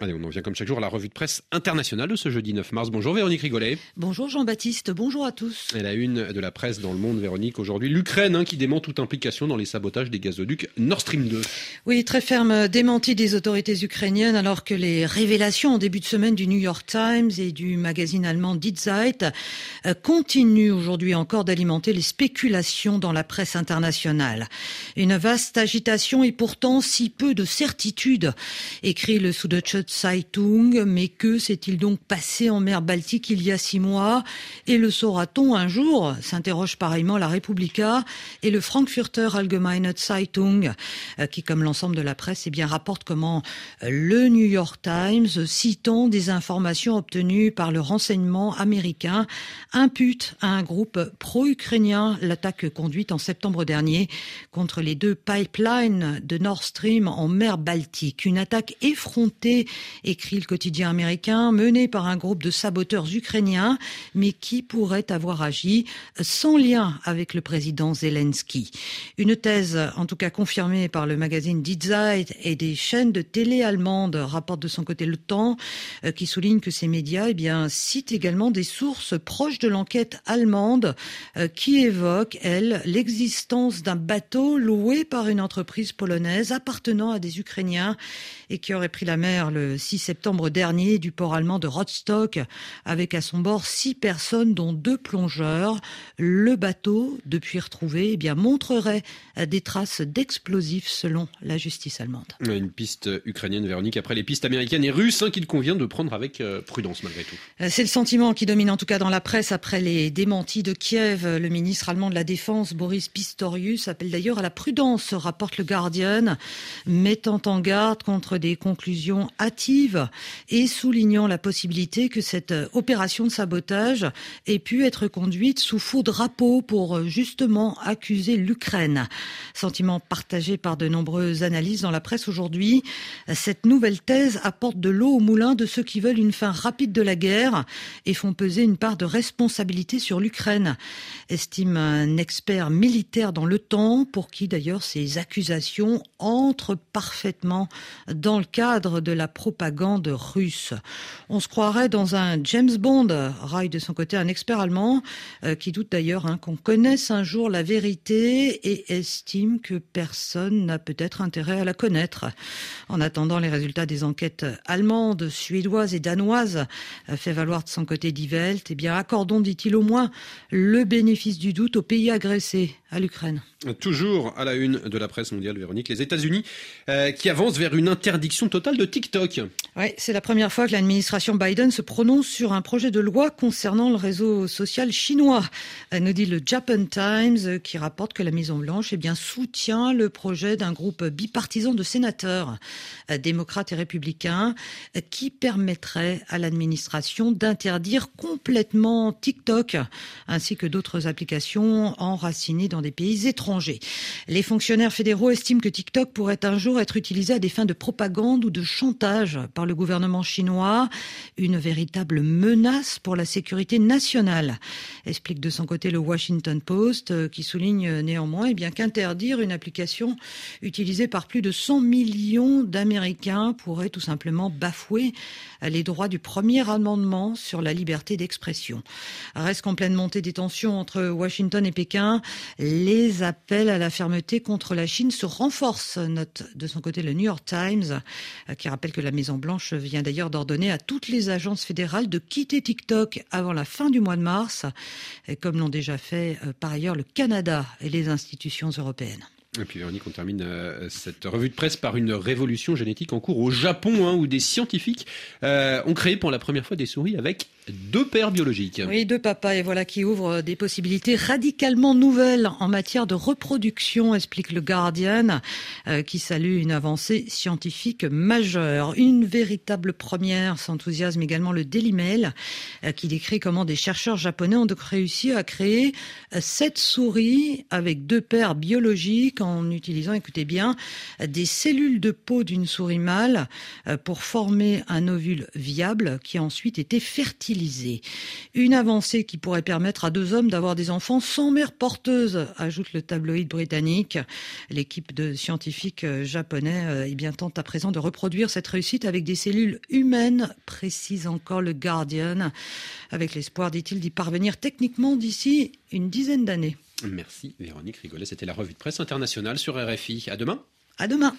Allez, on en vient comme chaque jour à la revue de presse internationale de ce jeudi 9 mars. Bonjour Véronique Rigolet. Bonjour Jean-Baptiste, bonjour à tous. Et la une de la presse dans le monde, Véronique, aujourd'hui, l'Ukraine hein, qui dément toute implication dans les sabotages des gazoducs Nord Stream 2. Oui, très ferme démenti des autorités ukrainiennes alors que les révélations en début de semaine du New York Times et du magazine allemand Die Zeit euh, continuent aujourd'hui encore d'alimenter les spéculations dans la presse internationale. Une vaste agitation et pourtant si peu de certitude, écrit le Süddeutsche Zeitung, mais que s'est-il donc passé en mer Baltique il y a six mois? Et le saura-t-on un jour? s'interroge pareillement la Republika et le Frankfurter Allgemeine Zeitung, euh, qui, comme l'ensemble de la presse, eh bien, rapporte comment euh, le New York Times, citant des informations obtenues par le renseignement américain, impute à un groupe pro-ukrainien l'attaque conduite en septembre dernier contre les deux pipelines de Nord Stream en mer Baltique. Une attaque effrontée écrit le quotidien américain, mené par un groupe de saboteurs ukrainiens, mais qui pourrait avoir agi sans lien avec le président Zelensky. Une thèse, en tout cas confirmée par le magazine Die Zeit et des chaînes de télé allemandes, rapporte de son côté Le Temps, euh, qui souligne que ces médias eh bien, citent également des sources proches de l'enquête allemande euh, qui évoquent, elles, l'existence d'un bateau loué par une entreprise polonaise appartenant à des Ukrainiens et qui aurait pris la mer le 6 septembre dernier du port allemand de Rostock avec à son bord six personnes dont deux plongeurs. Le bateau, depuis retrouvé, eh bien, montrerait des traces d'explosifs selon la justice allemande. Une piste ukrainienne, Véronique, après les pistes américaines et russes hein, qu'il convient de prendre avec euh, prudence malgré tout. Euh, c'est le sentiment qui domine en tout cas dans la presse après les démentis de Kiev. Le ministre allemand de la Défense, Boris Pistorius, appelle d'ailleurs à la prudence, rapporte le Guardian, mettant en garde contre des conclusions hâtives et soulignant la possibilité que cette opération de sabotage ait pu être conduite sous faux drapeau pour justement accuser l'Ukraine. Sentiment partagé par de nombreuses analyses dans la presse aujourd'hui. Cette nouvelle thèse apporte de l'eau au moulin de ceux qui veulent une fin rapide de la guerre et font peser une part de responsabilité sur l'Ukraine, estime un expert militaire dans le temps, pour qui d'ailleurs ces accusations entrent parfaitement dans le cadre de la propagande russe. On se croirait dans un James Bond, raille de son côté un expert allemand, euh, qui doute d'ailleurs hein, qu'on connaisse un jour la vérité et estime que personne n'a peut-être intérêt à la connaître. En attendant les résultats des enquêtes allemandes, suédoises et danoises, euh, fait valoir de son côté Die Welt, eh bien accordons, dit-il au moins, le bénéfice du doute au pays agressé, à l'Ukraine. Toujours à la une de la presse mondiale, Véronique, les États-Unis euh, qui avancent vers une interdiction totale de TikTok. Oui, c'est la première fois que l'administration Biden se prononce sur un projet de loi concernant le réseau social chinois. Euh, nous dit le Japan Times euh, qui rapporte que la Maison Blanche eh bien, soutient le projet d'un groupe bipartisan de sénateurs, démocrates et républicains, qui permettrait à l'administration d'interdire complètement TikTok ainsi que d'autres applications enracinées dans des pays étrangers. Les fonctionnaires fédéraux estiment que TikTok pourrait un jour être utilisé à des fins de propagande ou de chantage par le gouvernement chinois, une véritable menace pour la sécurité nationale, explique de son côté le Washington Post, euh, qui souligne néanmoins eh qu'interdire une application utilisée par plus de 100 millions d'Américains pourrait tout simplement bafouer les droits du premier amendement sur la liberté d'expression. Reste qu'en pleine montée des tensions entre Washington et Pékin, les appels à la fermeté contre la Chine se renforcent, note de son côté le New York Times, euh, qui rappelle que la Maison-Blanche vient d'ailleurs d'ordonner à toutes les agences fédérales de quitter TikTok avant la fin du mois de mars, comme l'ont déjà fait euh, par ailleurs le Canada et les institutions européennes. Et puis Véronique, on termine euh, cette revue de presse par une révolution génétique en cours au Japon, hein, où des scientifiques euh, ont créé pour la première fois des souris avec deux pères biologiques. Oui, deux papas, et voilà qui ouvre des possibilités radicalement nouvelles en matière de reproduction, explique le Guardian, euh, qui salue une avancée scientifique majeure. Une véritable première, s'enthousiasme également le Daily Mail, qui décrit comment des chercheurs japonais ont donc réussi à créer sept souris avec deux pères biologiques utilisant, écoutez bien, des cellules de peau d'une souris mâle euh, pour former un ovule viable qui a ensuite été fertilisé. Une avancée qui pourrait permettre à deux hommes d'avoir des enfants sans mère porteuse, ajoute le tabloïd britannique. L'équipe de scientifiques euh, japonais eh bien, tente à présent de reproduire cette réussite avec des cellules humaines, précise encore le Guardian, avec l'espoir, dit-il, d'y parvenir techniquement d'ici une dizaine d'années. Merci Véronique Rigolet, c'était la revue de presse internationale sur RFI. À demain. À demain.